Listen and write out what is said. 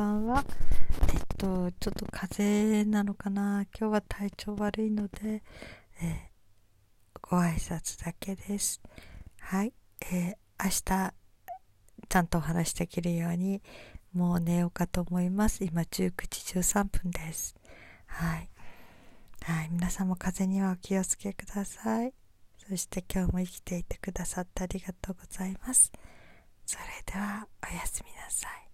んばんは。えっと、ちょっと風邪なのかな。今日は体調悪いので、えー、ご挨拶だけです。はい、えー、明日、ちゃんとお話しできるように、もう寝ようかと思います。今19時13分です。はい。はい、皆さんも風邪にはお気をつけください。そして今日も生きていてくださってありがとうございます。それではおやすみなさい。